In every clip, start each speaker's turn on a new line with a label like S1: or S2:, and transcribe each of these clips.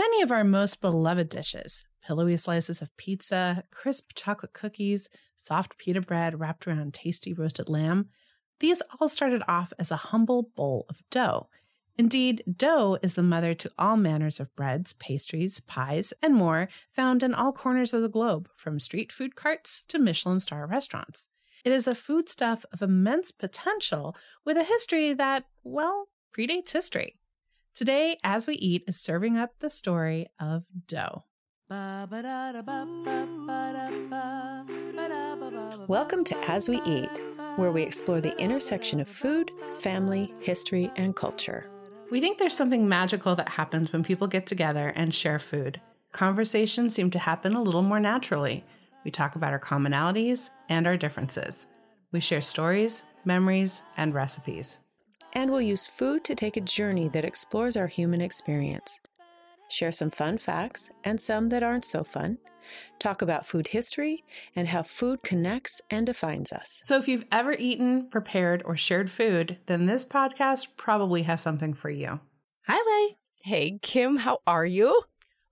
S1: Many of our most beloved dishes pillowy slices of pizza, crisp chocolate cookies, soft pita bread wrapped around tasty roasted lamb these all started off as a humble bowl of dough. Indeed, dough is the mother to all manners of breads, pastries, pies, and more found in all corners of the globe, from street food carts to Michelin star restaurants. It is a foodstuff of immense potential with a history that, well, predates history. Today, As We Eat is serving up the story of dough.
S2: Welcome to As We Eat, where we explore the intersection of food, family, history, and culture.
S1: We think there's something magical that happens when people get together and share food. Conversations seem to happen a little more naturally. We talk about our commonalities and our differences. We share stories, memories, and recipes.
S2: And we'll use food to take a journey that explores our human experience. Share some fun facts and some that aren't so fun talk about food history and how food connects and defines us.
S1: So, if you've ever eaten, prepared, or shared food, then this podcast probably has something for you. Hi, Leigh.
S2: Hey, Kim, how are you?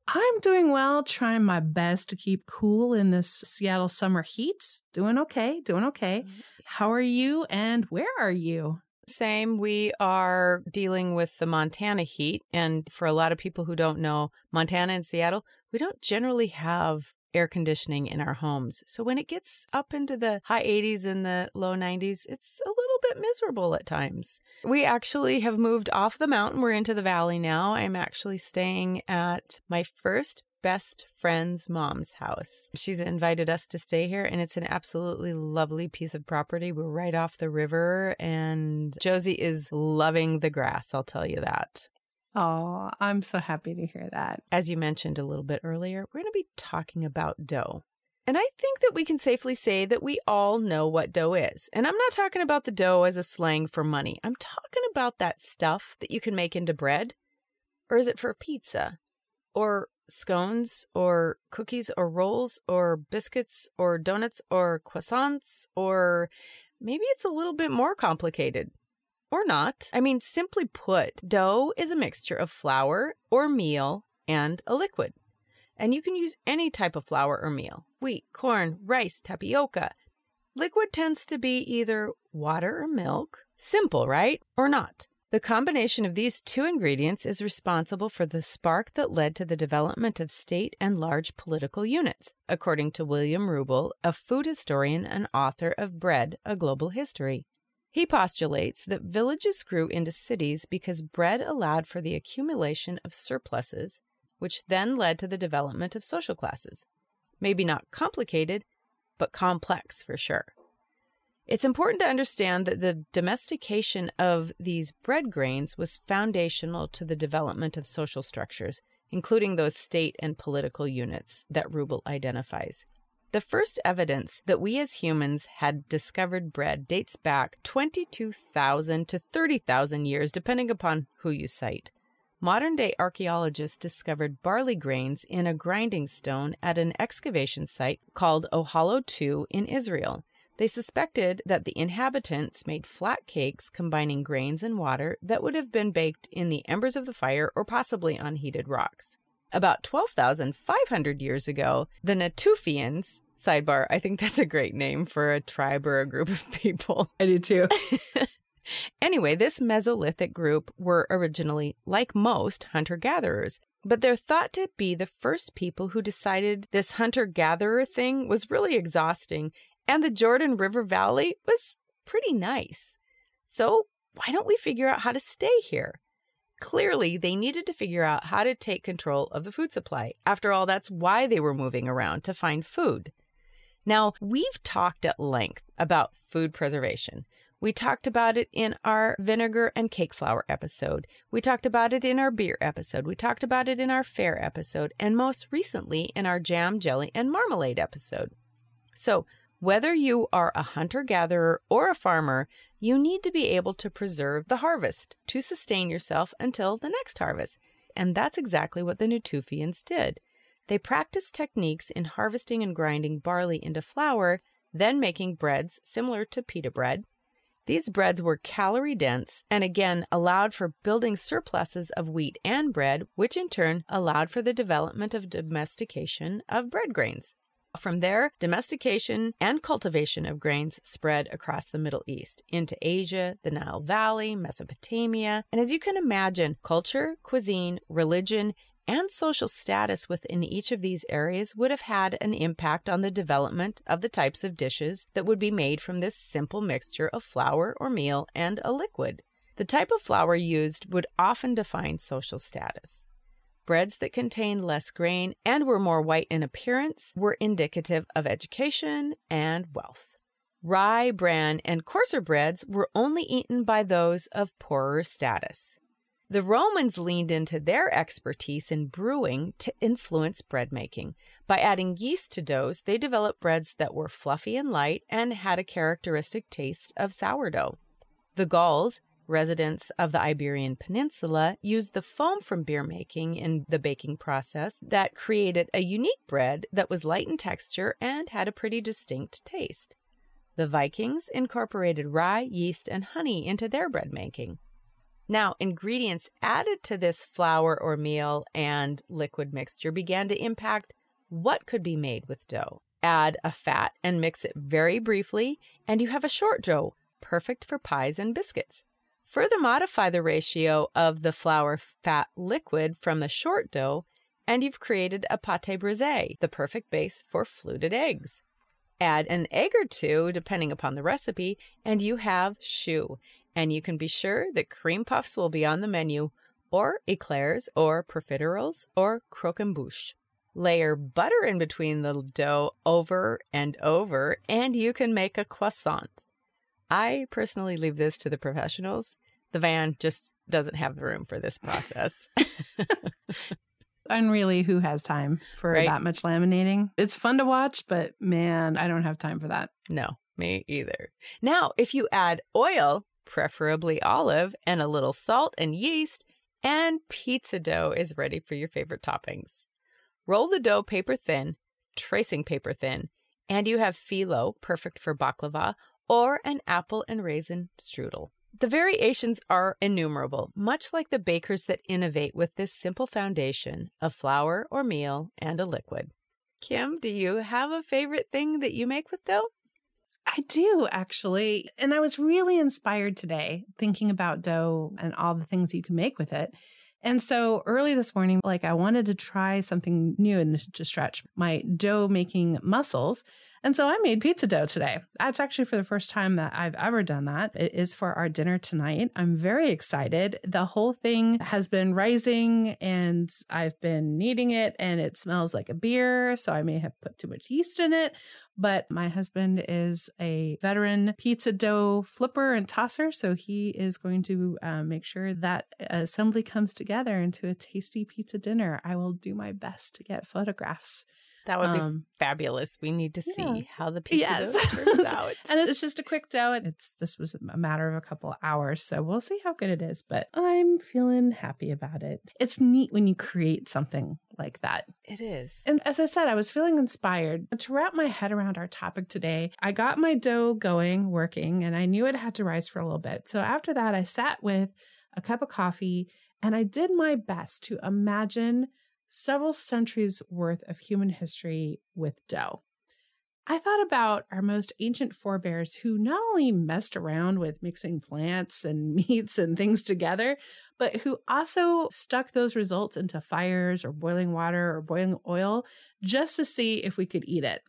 S1: I'm doing well, trying my best to keep cool in this Seattle summer heat. Doing okay, doing okay. Mm-hmm. How are you and where are you?
S2: Same. We are dealing with the Montana heat. And for a lot of people who don't know, Montana and Seattle, we don't generally have air conditioning in our homes. So when it gets up into the high 80s and the low 90s, it's a little bit miserable at times. We actually have moved off the mountain. We're into the valley now. I'm actually staying at my first best friend's mom's house. She's invited us to stay here, and it's an absolutely lovely piece of property. We're right off the river, and Josie is loving the grass, I'll tell you that.
S1: Oh, I'm so happy to hear that.
S2: As you mentioned a little bit earlier, we're going to be talking about dough. And I think that we can safely say that we all know what dough is. And I'm not talking about the dough as a slang for money. I'm talking about that stuff that you can make into bread. Or is it for pizza? Or scones? Or cookies? Or rolls? Or biscuits? Or donuts? Or croissants? Or maybe it's a little bit more complicated. Or not. I mean, simply put, dough is a mixture of flour or meal and a liquid. And you can use any type of flour or meal wheat, corn, rice, tapioca. Liquid tends to be either water or milk. Simple, right? Or not. The combination of these two ingredients is responsible for the spark that led to the development of state and large political units, according to William Rubel, a food historian and author of Bread, A Global History. He postulates that villages grew into cities because bread allowed for the accumulation of surpluses, which then led to the development of social classes. Maybe not complicated, but complex for sure. It's important to understand that the domestication of these bread grains was foundational to the development of social structures, including those state and political units that Rubel identifies. The first evidence that we as humans had discovered bread dates back 22,000 to 30,000 years, depending upon who you cite. Modern day archaeologists discovered barley grains in a grinding stone at an excavation site called Ohalo 2 in Israel. They suspected that the inhabitants made flat cakes combining grains and water that would have been baked in the embers of the fire or possibly on heated rocks. About 12,500 years ago, the Natufians, sidebar, I think that's a great name for a tribe or a group of people.
S1: I do too.
S2: anyway, this Mesolithic group were originally, like most, hunter gatherers, but they're thought to be the first people who decided this hunter gatherer thing was really exhausting and the Jordan River Valley was pretty nice. So, why don't we figure out how to stay here? Clearly, they needed to figure out how to take control of the food supply. After all, that's why they were moving around to find food. Now, we've talked at length about food preservation. We talked about it in our vinegar and cake flour episode. We talked about it in our beer episode. We talked about it in our fair episode. And most recently in our jam, jelly, and marmalade episode. So, whether you are a hunter gatherer or a farmer, you need to be able to preserve the harvest to sustain yourself until the next harvest. And that's exactly what the Natufians did. They practiced techniques in harvesting and grinding barley into flour, then making breads similar to pita bread. These breads were calorie dense and again allowed for building surpluses of wheat and bread, which in turn allowed for the development of domestication of bread grains. From there, domestication and cultivation of grains spread across the Middle East into Asia, the Nile Valley, Mesopotamia, and as you can imagine, culture, cuisine, religion, and social status within each of these areas would have had an impact on the development of the types of dishes that would be made from this simple mixture of flour or meal and a liquid. The type of flour used would often define social status. Breads that contained less grain and were more white in appearance were indicative of education and wealth. Rye, bran, and coarser breads were only eaten by those of poorer status. The Romans leaned into their expertise in brewing to influence bread making. By adding yeast to doughs, they developed breads that were fluffy and light and had a characteristic taste of sourdough. The Gauls residents of the Iberian Peninsula used the foam from beer making in the baking process that created a unique bread that was light in texture and had a pretty distinct taste. The Vikings incorporated rye, yeast, and honey into their bread making. Now, ingredients added to this flour or meal and liquid mixture began to impact what could be made with dough. Add a fat and mix it very briefly, and you have a short dough, perfect for pies and biscuits. Further modify the ratio of the flour fat liquid from the short dough, and you've created a pate brisée, the perfect base for fluted eggs. Add an egg or two, depending upon the recipe, and you have choux. And you can be sure that cream puffs will be on the menu, or eclairs, or profiteroles, or croquembouche. Layer butter in between the dough over and over, and you can make a croissant. I personally leave this to the professionals. The van just doesn't have the room for this process.
S1: and really, who has time for right? that much laminating? It's fun to watch, but man, I don't have time for that.
S2: No, me either. Now, if you add oil, preferably olive, and a little salt and yeast, and pizza dough is ready for your favorite toppings. Roll the dough paper thin, tracing paper thin, and you have phyllo, perfect for baklava, or an apple and raisin strudel. The variations are innumerable, much like the bakers that innovate with this simple foundation of flour or meal and a liquid. Kim, do you have a favorite thing that you make with dough?
S1: I do actually. And I was really inspired today thinking about dough and all the things you can make with it. And so early this morning, like I wanted to try something new and to stretch my dough making muscles. And so I made pizza dough today. That's actually for the first time that I've ever done that. It is for our dinner tonight. I'm very excited. The whole thing has been rising and I've been kneading it and it smells like a beer. So I may have put too much yeast in it. But my husband is a veteran pizza dough flipper and tosser. So he is going to uh, make sure that assembly comes together into a tasty pizza dinner. I will do my best to get photographs
S2: that would be um, fabulous. We need to see yeah. how the pizza yes. turns out.
S1: and it's just a quick dough. And It's this was a matter of a couple hours, so we'll see how good it is. But I'm feeling happy about it. It's neat when you create something like that.
S2: It is.
S1: And as I said, I was feeling inspired to wrap my head around our topic today. I got my dough going, working, and I knew it had to rise for a little bit. So after that, I sat with a cup of coffee and I did my best to imagine several centuries worth of human history with dough. I thought about our most ancient forebears who not only messed around with mixing plants and meats and things together, but who also stuck those results into fires or boiling water or boiling oil just to see if we could eat it.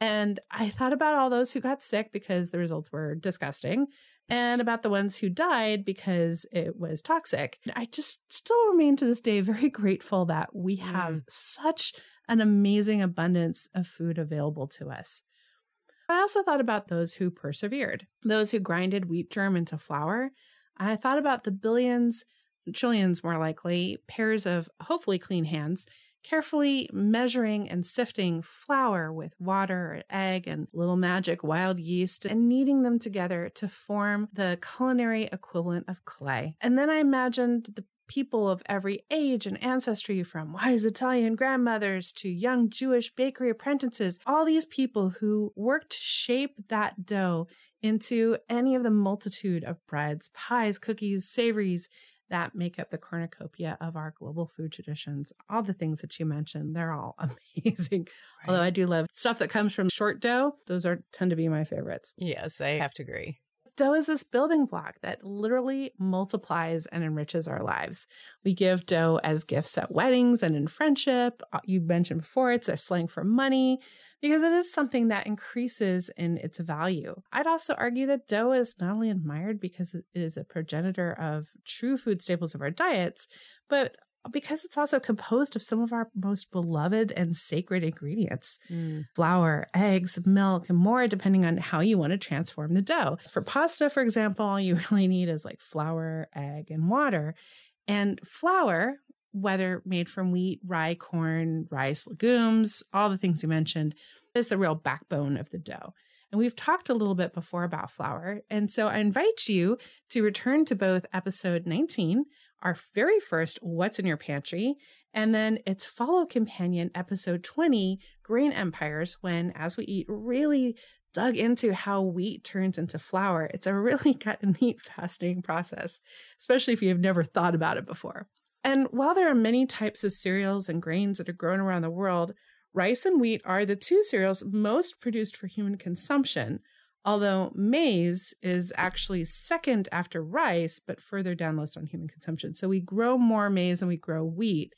S1: And I thought about all those who got sick because the results were disgusting and about the ones who died because it was toxic. I just still remain to this day very grateful that we have mm. such an amazing abundance of food available to us. I also thought about those who persevered, those who grinded wheat germ into flour. I thought about the billions, trillions more likely, pairs of hopefully clean hands carefully measuring and sifting flour with water, egg, and little magic wild yeast and kneading them together to form the culinary equivalent of clay. And then I imagined the people of every age and ancestry, from wise Italian grandmothers to young Jewish bakery apprentices, all these people who worked to shape that dough into any of the multitude of breads, pies, cookies, savories that make up the cornucopia of our global food traditions. All the things that you mentioned, they're all amazing. Right. Although I do love stuff that comes from short dough, those are tend to be my favorites.
S2: Yes, I have to agree.
S1: Dough is this building block that literally multiplies and enriches our lives. We give dough as gifts at weddings and in friendship. Uh, you mentioned before, it's a slang for money because it is something that increases in its value. I'd also argue that dough is not only admired because it is a progenitor of true food staples of our diets, but because it's also composed of some of our most beloved and sacred ingredients mm. flour, eggs, milk, and more, depending on how you want to transform the dough. For pasta, for example, all you really need is like flour, egg, and water. And flour, whether made from wheat, rye, corn, rice, legumes, all the things you mentioned, is the real backbone of the dough. And we've talked a little bit before about flour. And so I invite you to return to both episode 19 our very first What's in Your Pantry, and then its follow companion, episode 20, Grain Empires, when As We Eat really dug into how wheat turns into flour. It's a really kind and neat, fascinating process, especially if you've never thought about it before. And while there are many types of cereals and grains that are grown around the world, rice and wheat are the two cereals most produced for human consumption, although maize is actually second after rice, but further down list on human consumption. So we grow more maize than we grow wheat,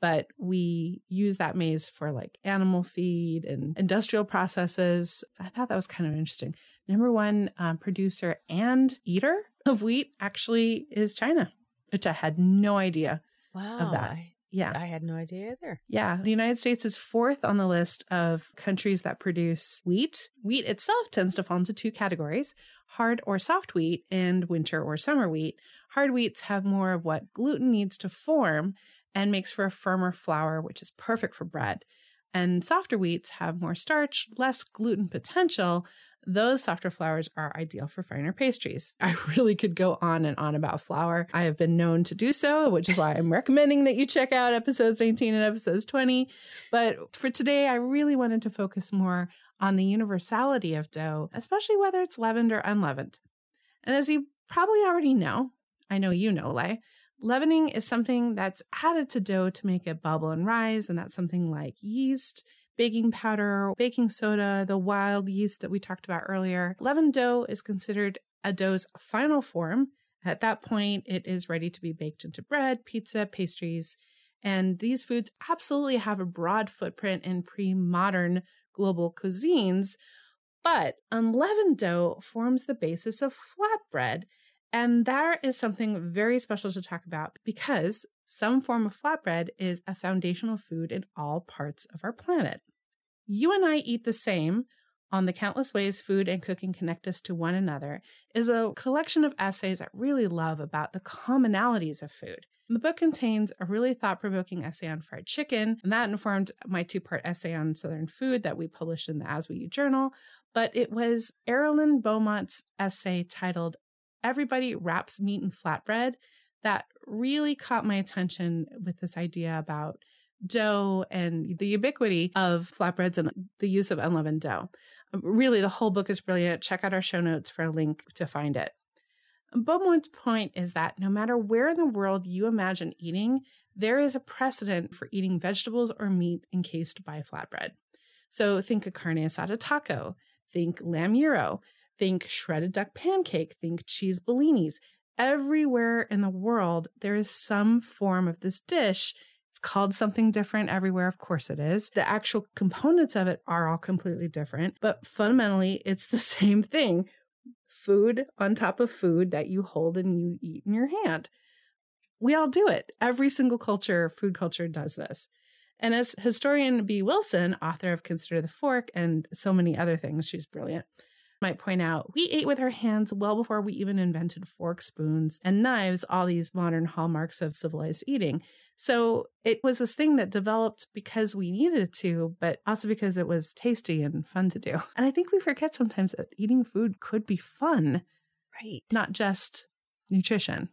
S1: but we use that maize for like animal feed and industrial processes. I thought that was kind of interesting. Number one um, producer and eater of wheat actually is China, which I had no idea
S2: wow,
S1: of that.
S2: Yeah. I had no idea either.
S1: Yeah. The United States is fourth on the list of countries that produce wheat. Wheat itself tends to fall into two categories hard or soft wheat and winter or summer wheat. Hard wheats have more of what gluten needs to form and makes for a firmer flour, which is perfect for bread. And softer wheats have more starch, less gluten potential, those softer flours are ideal for finer pastries. I really could go on and on about flour. I have been known to do so, which is why I'm recommending that you check out episodes 19 and episodes 20. But for today, I really wanted to focus more on the universality of dough, especially whether it's leavened or unleavened. And as you probably already know, I know you know, Leigh, leavening is something that's added to dough to make it bubble and rise, and that's something like yeast baking powder, baking soda, the wild yeast that we talked about earlier. Leavened dough is considered a dough's final form. At that point, it is ready to be baked into bread, pizza, pastries, and these foods absolutely have a broad footprint in pre modern global cuisines. But unleavened dough forms the basis of flatbread. And that is something very special to talk about because some form of flatbread is a foundational food in all parts of our planet. You and I eat the same on the countless ways food and cooking connect us to one another is a collection of essays I really love about the commonalities of food. The book contains a really thought provoking essay on fried chicken, and that informed my two part essay on Southern food that we published in the As We Eat Journal. But it was Erilyn Beaumont's essay titled Everybody Wraps Meat in Flatbread that really caught my attention with this idea about dough and the ubiquity of flatbreads and the use of unleavened dough. Um, really, the whole book is brilliant. Check out our show notes for a link to find it. Beaumont's point is that no matter where in the world you imagine eating, there is a precedent for eating vegetables or meat encased by flatbread. So think a carne asada taco, think lamb gyro, think shredded duck pancake, think cheese bellinis everywhere in the world, there is some form of this dish. It's called something different everywhere. Of course it is. The actual components of it are all completely different, but fundamentally, it's the same thing food on top of food that you hold and you eat in your hand. We all do it. Every single culture, food culture does this. And as historian Bee Wilson, author of Consider the Fork and so many other things, she's brilliant might point out, we ate with our hands well before we even invented forks, spoons, and knives, all these modern hallmarks of civilized eating. So it was this thing that developed because we needed it to, but also because it was tasty and fun to do. And I think we forget sometimes that eating food could be fun.
S2: Right.
S1: Not just nutrition.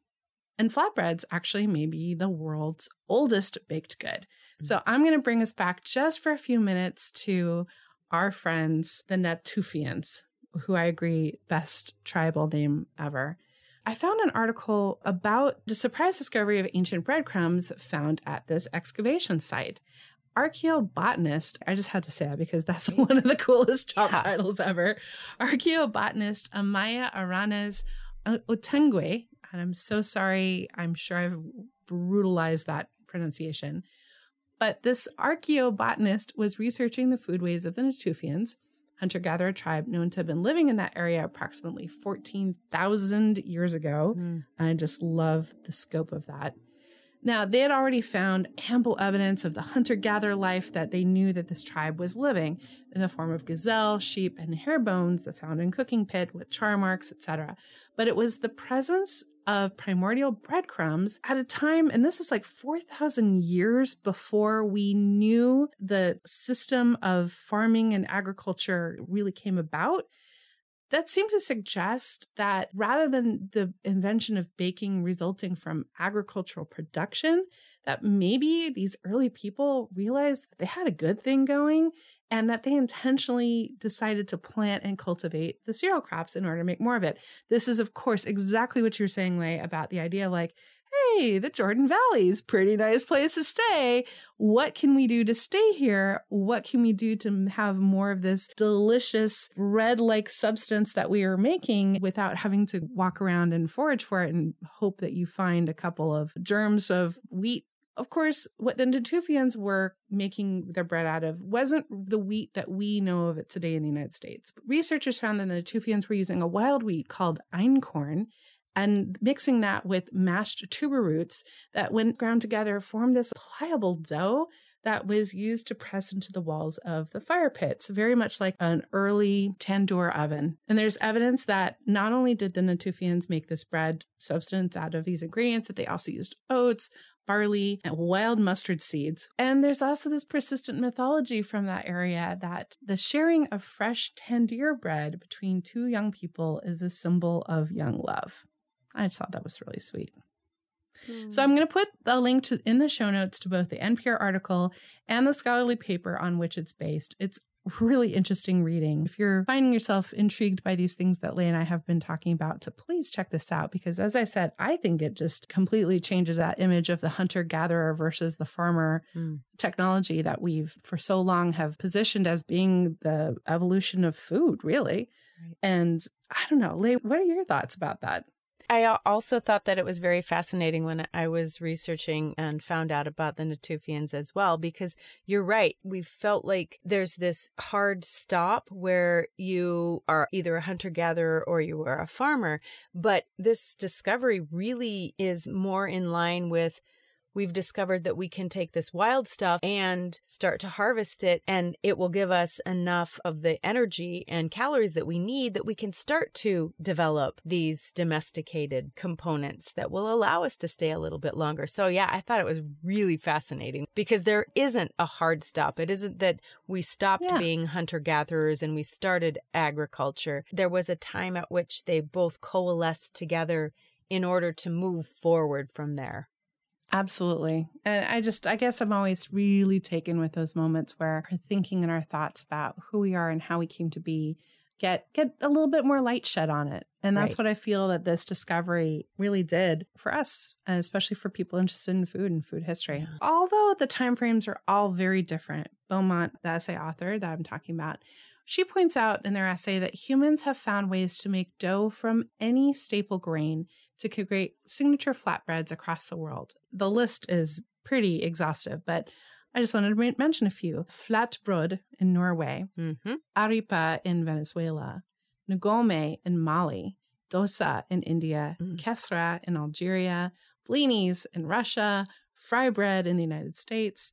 S1: And flatbreads actually may be the world's oldest baked good. Mm. So I'm going to bring us back just for a few minutes to our friends, the Natufians, who I agree best tribal name ever. I found an article about the surprise discovery of ancient breadcrumbs found at this excavation site. Archaeobotanist, I just had to say that because that's one of the coolest job
S2: Yeah.
S1: titles ever. Archaeobotanist Amaya Aranes Otengue, and I'm so sorry, I'm sure I've brutalized that pronunciation. But this archaeobotanist was researching the foodways of the Natufians, hunter gatherer tribe known to have been living in that area approximately 14,000 years ago.
S2: Mm.
S1: And I just love the scope of that. Now, they had already found ample evidence of the hunter gatherer life that they knew that this tribe was living in the form of gazelle, sheep, and hare bones that found in cooking pit with char marks, etc. But it was the presence of primordial breadcrumbs at a time, and this is like 4,000 years before we knew the system of farming and agriculture really came about. That seems to suggest that rather than the invention of baking resulting from agricultural production, that maybe these early people realized that they had a good thing going and that they intentionally decided to plant and cultivate the cereal crops in order to make more of it. This is, of course, exactly what you're saying, Leigh, about the idea like, hey, the Jordan Valley is pretty nice place to stay. What can we do to stay here? What can we do to have more of this delicious bread-like substance that we are making without having to walk around and forage for it and hope that you find a couple of germs of wheat of course, what the Natufians were making their bread out of wasn't the wheat that we know of it today in the United States. Researchers found that the Natufians were using a wild wheat called einkorn and mixing that with mashed tuber roots that, when ground together, formed this pliable dough that was used to press into the walls of the fire pits, very much like an early tandoor oven. And there's evidence that not only did the Natufians make this bread substance out of these ingredients, that they also used oats, barley, and wild mustard seeds. And there's also this persistent mythology from that area that the sharing of fresh tandoor bread between two young people is a symbol of young love. I just thought that was really sweet. So I'm going to put a link to in the show notes to both the NPR article and the scholarly paper on which it's based. It's really interesting reading. If you're finding yourself intrigued by these things that Leigh and I have been talking about, to please check this out because as I said, I think it just completely changes that image of the hunter gatherer versus the farmer
S2: Mm.
S1: technology that we've for so long have positioned as being the evolution of food, really.
S2: Right.
S1: And I don't know, Leigh, what are your thoughts about that?
S2: I also thought that it was very fascinating when I was researching and found out about the Natufians as well, because you're right. We felt like there's this hard stop where you are either a hunter gatherer or you are a farmer. But this discovery really is more in line with we've discovered that we can take this wild stuff and start to harvest it and it will give us enough of the energy and calories that we need that we can start to develop these domesticated components that will allow us to stay a little bit longer. So yeah, I thought it was really fascinating because there isn't a hard stop. It isn't that we stopped
S1: Yeah.
S2: being hunter gatherers and we started agriculture. There was a time at which they both coalesced together in order to move forward from there.
S1: Absolutely. And I just, I guess I'm always really taken with those moments where our thinking and our thoughts about who we are and how we came to be get get a little bit more light shed on it. And that's
S2: Right.
S1: what I feel that this discovery really did for us, and especially for people interested in food and food history.
S2: Yeah.
S1: Although the time frames are all very different. Beaumont, the essay author that I'm talking about, she points out in their essay that humans have found ways to make dough from any staple grain to create signature flatbreads across the world. The list is pretty exhaustive, but I just wanted to mention a few. Flatbrød in Norway,
S2: Mm-hmm.
S1: arepa in Venezuela, ngome in Mali, dosa in India,
S2: Mm.
S1: kesra in Algeria, blinis in Russia, fry bread in the United States,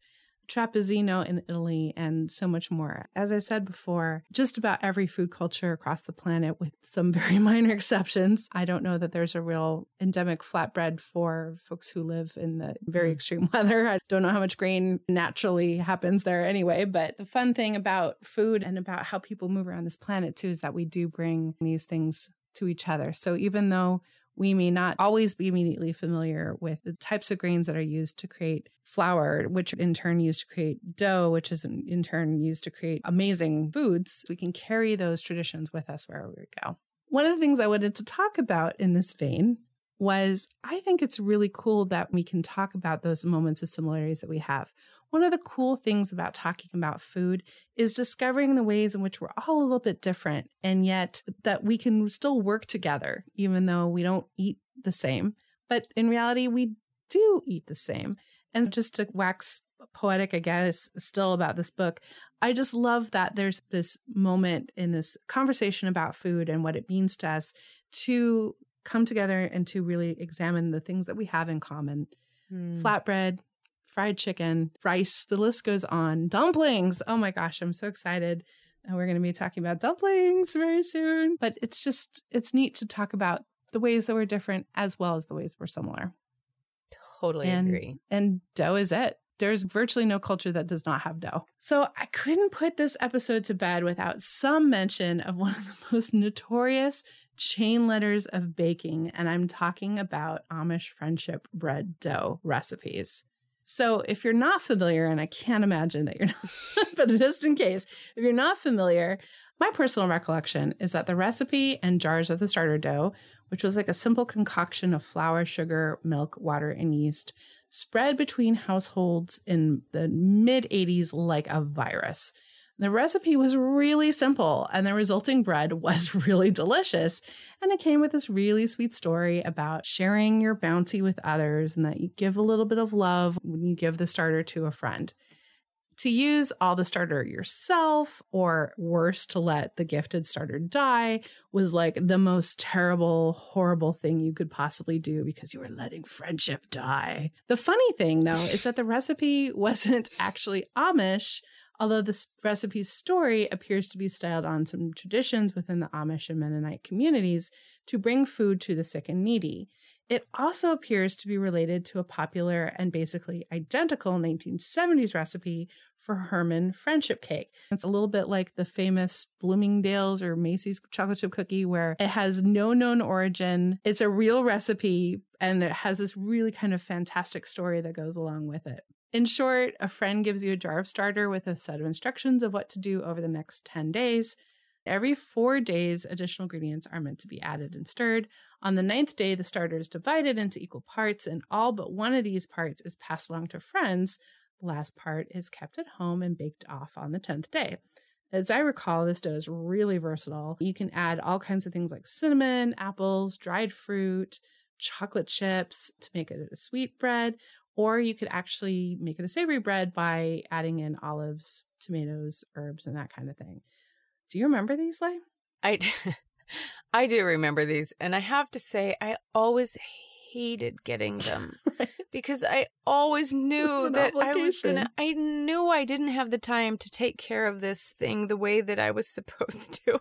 S1: trapizzino in Italy, and so much more. As I said before, just about every food culture across the planet, with some very minor exceptions. I don't know that there's a real endemic flatbread for folks who live in the very
S2: Mm.
S1: extreme weather. I don't know how much grain naturally happens there anyway. But the fun thing about food and about how people move around this planet too is that we do bring these things to each other. So even though we may not always be immediately familiar with the types of grains that are used to create flour, which in turn used to create dough, which is in turn used to create amazing foods. We can carry those traditions with us wherever we go. One of the things I wanted to talk about in this vein was I think it's really cool that we can talk about those moments of similarities that we have. One of the cool things about talking about food is discovering the ways in which we're all a little bit different and yet that we can still work together, even though we don't eat the same. But in reality, we do eat the same. And just to wax poetic, I guess, still about this book, I just love that there's this moment in this conversation about food and what it means to us to come together and to really examine the things that we have in common. Mm. Flatbread, fried chicken, rice, the list goes on. Dumplings. Oh my gosh, I'm so excited. And we're going to be talking about dumplings very soon. But it's just, it's neat to talk about the ways that we're different as well as the ways we're similar.
S2: Totally
S1: and,
S2: agree.
S1: And dough is it. There's virtually no culture that does not have dough. So I couldn't put this episode to bed without some mention of one of the most notorious chain letters of baking. And I'm talking about Amish friendship bread dough recipes. So, if you're not familiar, and I can't imagine that you're not, but just in case, if you're not familiar, my personal recollection is that the recipe and jars of the starter dough, which was like a simple concoction of flour, sugar, milk, water, and yeast, spread between households in the mid 80s like a virus. The recipe was really simple, and the resulting bread was really delicious. And it came with this really sweet story about sharing your bounty with others and that you give a little bit of love when you give the starter to a friend. To use all the starter yourself, or worse, to let the gifted starter die, was like the most terrible, horrible thing you could possibly do because you were letting friendship die. The funny thing, though, is that the recipe wasn't actually Amish although the recipe's story appears to be styled on some traditions within the Amish and Mennonite communities to bring food to the sick and needy. It also appears to be related to a popular and basically identical 1970s recipe for Herman friendship cake. It's a little bit like the famous Bloomingdale's or Macy's chocolate chip cookie, where it has no known origin. It's a real recipe and it has this really kind of fantastic story that goes along with it. In short, a friend gives you a jar of starter with a set of instructions of what to do over the next 10 days. Every four days, additional ingredients are meant to be added and stirred. On the ninth day, the starter is divided into equal parts, and all but one of these parts is passed along to friends. Last part is kept at home and baked off on the 10th day. As I recall, this dough is really versatile. You can add all kinds of things like cinnamon, apples, dried fruit, chocolate chips to make it a sweet bread, or you could actually make it a savory bread by adding in olives, tomatoes, herbs, and that kind of thing. Do you remember these, Leigh?
S2: I, I do remember these. And I have to say, I always hated getting them right. Because I always knew that I was going to, I knew I didn't have the time to take care of this thing the way that I was supposed to.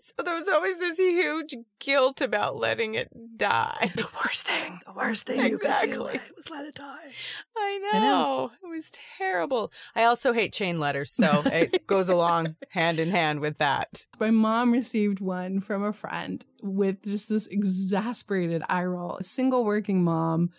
S2: So there was always this huge guilt about letting it die.
S1: The worst thing, the worst thing exactly. you could do was let it die.
S2: I know. I know. It was terrible. I also hate chain letters, so it goes along hand in hand with that.
S1: My mom received one from a friend with just this exasperated eye roll. A single working mom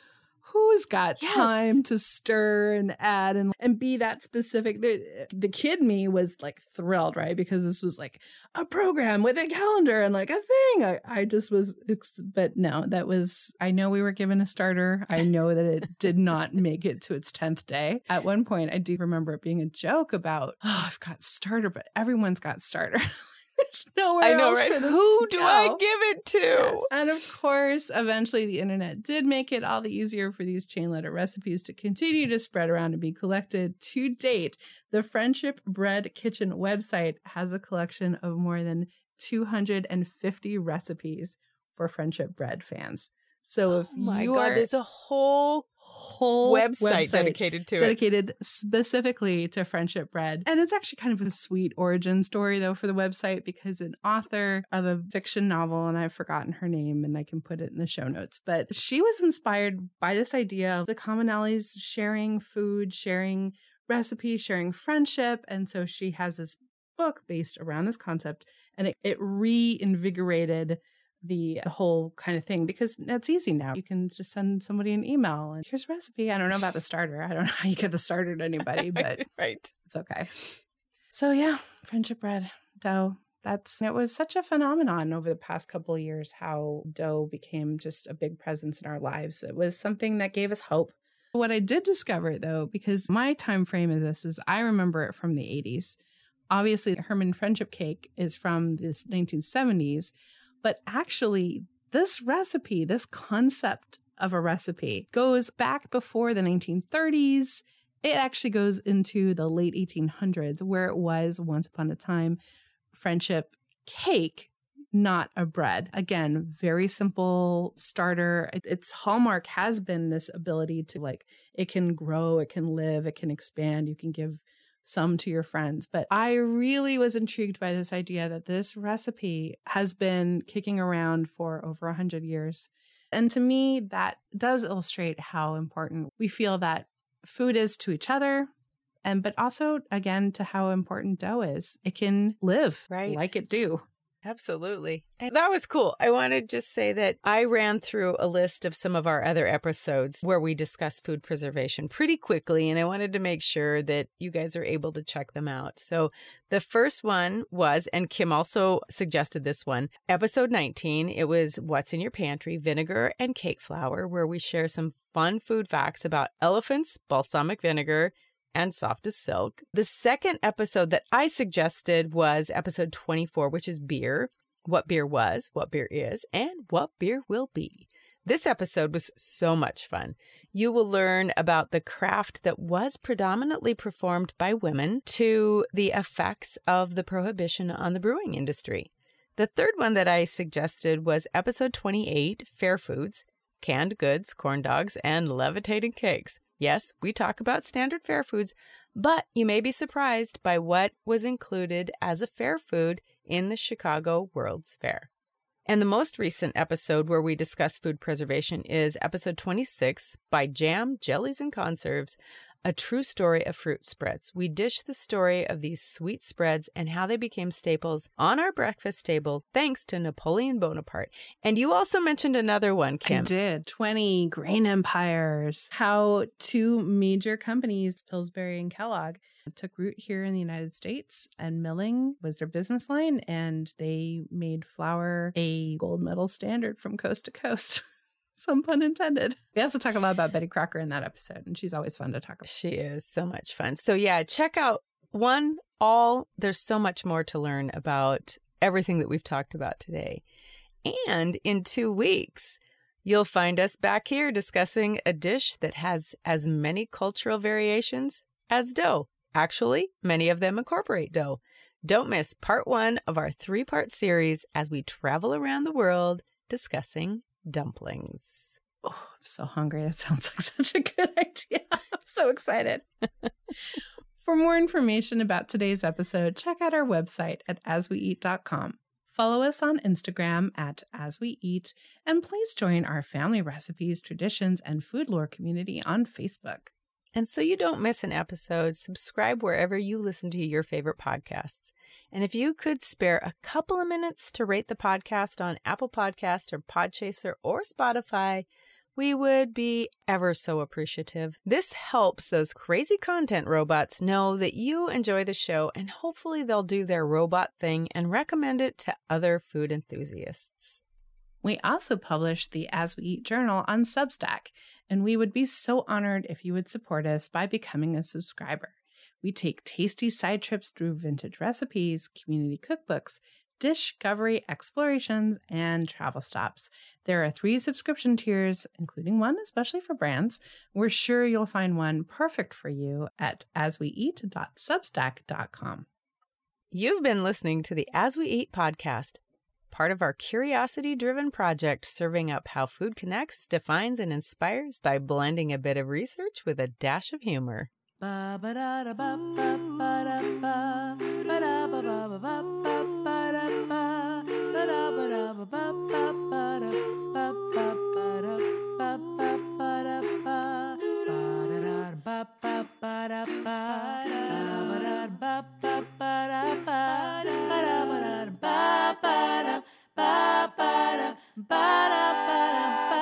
S1: who's got yes. time to stir and add and, and be that specific? The, the kid me was like thrilled, right? Because this was like a program with a calendar and like a thing. I, I just was, but no, that was, I know we were given a starter. I know that it did not make it to its 10th day. At one point, I do remember it being a joke about, oh, I've got starter, but everyone's got starter. There's nowhere I know, right?
S2: Who do
S1: go.
S2: I give it to? Yes.
S1: And of course, eventually the internet did make it all the easier for these chain letter recipes to continue to spread around and be collected. To date, the Friendship Bread Kitchen website has a collection of more than 250 recipes for friendship bread fans. So oh if oh my you God,
S2: are, there's a whole whole website, website, dedicated to it.
S1: dedicated it. specifically to friendship bread. And it's actually kind of a sweet origin story though for the website because an author of a fiction novel and I've forgotten her name and I can put it in the show notes, but she was inspired by this idea of the commonalities sharing food, sharing recipes, sharing friendship, and so she has this book based around this concept and it, it reinvigorated the whole kind of thing because it's easy now. You can just send somebody an email and here's a recipe. I don't know about the starter. I don't know how you get the starter to anybody, but
S2: right.
S1: it's okay. So yeah, friendship bread, dough. That's it was such a phenomenon over the past couple of years how dough became just a big presence in our lives. It was something that gave us hope. What I did discover though, because my time frame of this is I remember it from the 80s. Obviously, Herman Friendship Cake is from the 1970s, but actually, this recipe, this concept of a recipe, goes back before the 1930s. It actually goes into the late 1800s, where it was once upon a time friendship cake, not a bread. Again, very simple starter. Its hallmark has been this ability to like, it can grow, it can live, it can expand. You can give some to your friends. But I really was intrigued by this idea that this recipe has been kicking around for over 100 years. And to me, that does illustrate how important we feel that food is to each other. And but also again to how important dough is. It can live
S2: right.
S1: like it do.
S2: Absolutely. And that was cool. I want to just say that I ran through a list of some of our other episodes where we discuss food preservation pretty quickly, and I wanted to make sure that you guys are able to check them out. So the first one was, and Kim also suggested this one, episode 19. It was What's in Your Pantry, Vinegar and Cake Flour, where we share some fun food facts about elephants, balsamic vinegar, and soft as silk. The second episode that I suggested was episode 24, which is beer what beer was, what beer is, and what beer will be. This episode was so much fun. You will learn about the craft that was predominantly performed by women to the effects of the prohibition on the brewing industry. The third one that I suggested was episode 28 Fair Foods, Canned Goods, Corn Dogs, and Levitating Cakes. Yes, we talk about standard fair foods, but you may be surprised by what was included as a fair food in the Chicago World's Fair. And the most recent episode where we discuss food preservation is episode 26 by Jam, Jellies, and Conserves, a true story of fruit spreads. We dish the story of these sweet spreads and how they became staples on our breakfast table thanks to Napoleon Bonaparte. And you also mentioned another one, Kim.
S1: I did. 20 grain empires. How two major companies, Pillsbury and Kellogg, took root here in the United States and milling was their business line and they made flour a gold medal standard from coast to coast. Some pun intended. We also talk a lot about Betty Crocker in that episode, and she's always fun to talk about.
S2: She is so much fun. So, yeah, check out one, all. There's so much more to learn about everything that we've talked about today. And in two weeks, you'll find us back here discussing a dish that has as many cultural variations as dough. Actually, many of them incorporate dough. Don't miss part one of our three part series as we travel around the world discussing dumplings.
S1: Oh, I'm so hungry. That sounds like such a good idea. I'm so excited. For more information about today's episode, check out our website at asweeat.com. Follow us on Instagram at As We Eat, and please join our family recipes, traditions, and food lore community on Facebook.
S2: And so you don't miss an episode, subscribe wherever you listen to your favorite podcasts. And if you could spare a couple of minutes to rate the podcast on Apple Podcast or Podchaser or Spotify, we would be ever so appreciative. This helps those crazy content robots know that you enjoy the show, and hopefully they'll do their robot thing and recommend it to other food enthusiasts.
S1: We also publish the As We Eat journal on Substack, and we would be so honored if you would support us by becoming a subscriber. We take tasty side trips through vintage recipes, community cookbooks, discovery explorations, and travel stops. There are three subscription tiers, including one especially for brands. We're sure you'll find one perfect for you at asweeat.substack.com.
S2: You've been listening to the As We Eat podcast part of our curiosity driven project serving up how food connects, defines, and inspires by blending a bit of research with a dash of humor ba da ba ba da ba da ba da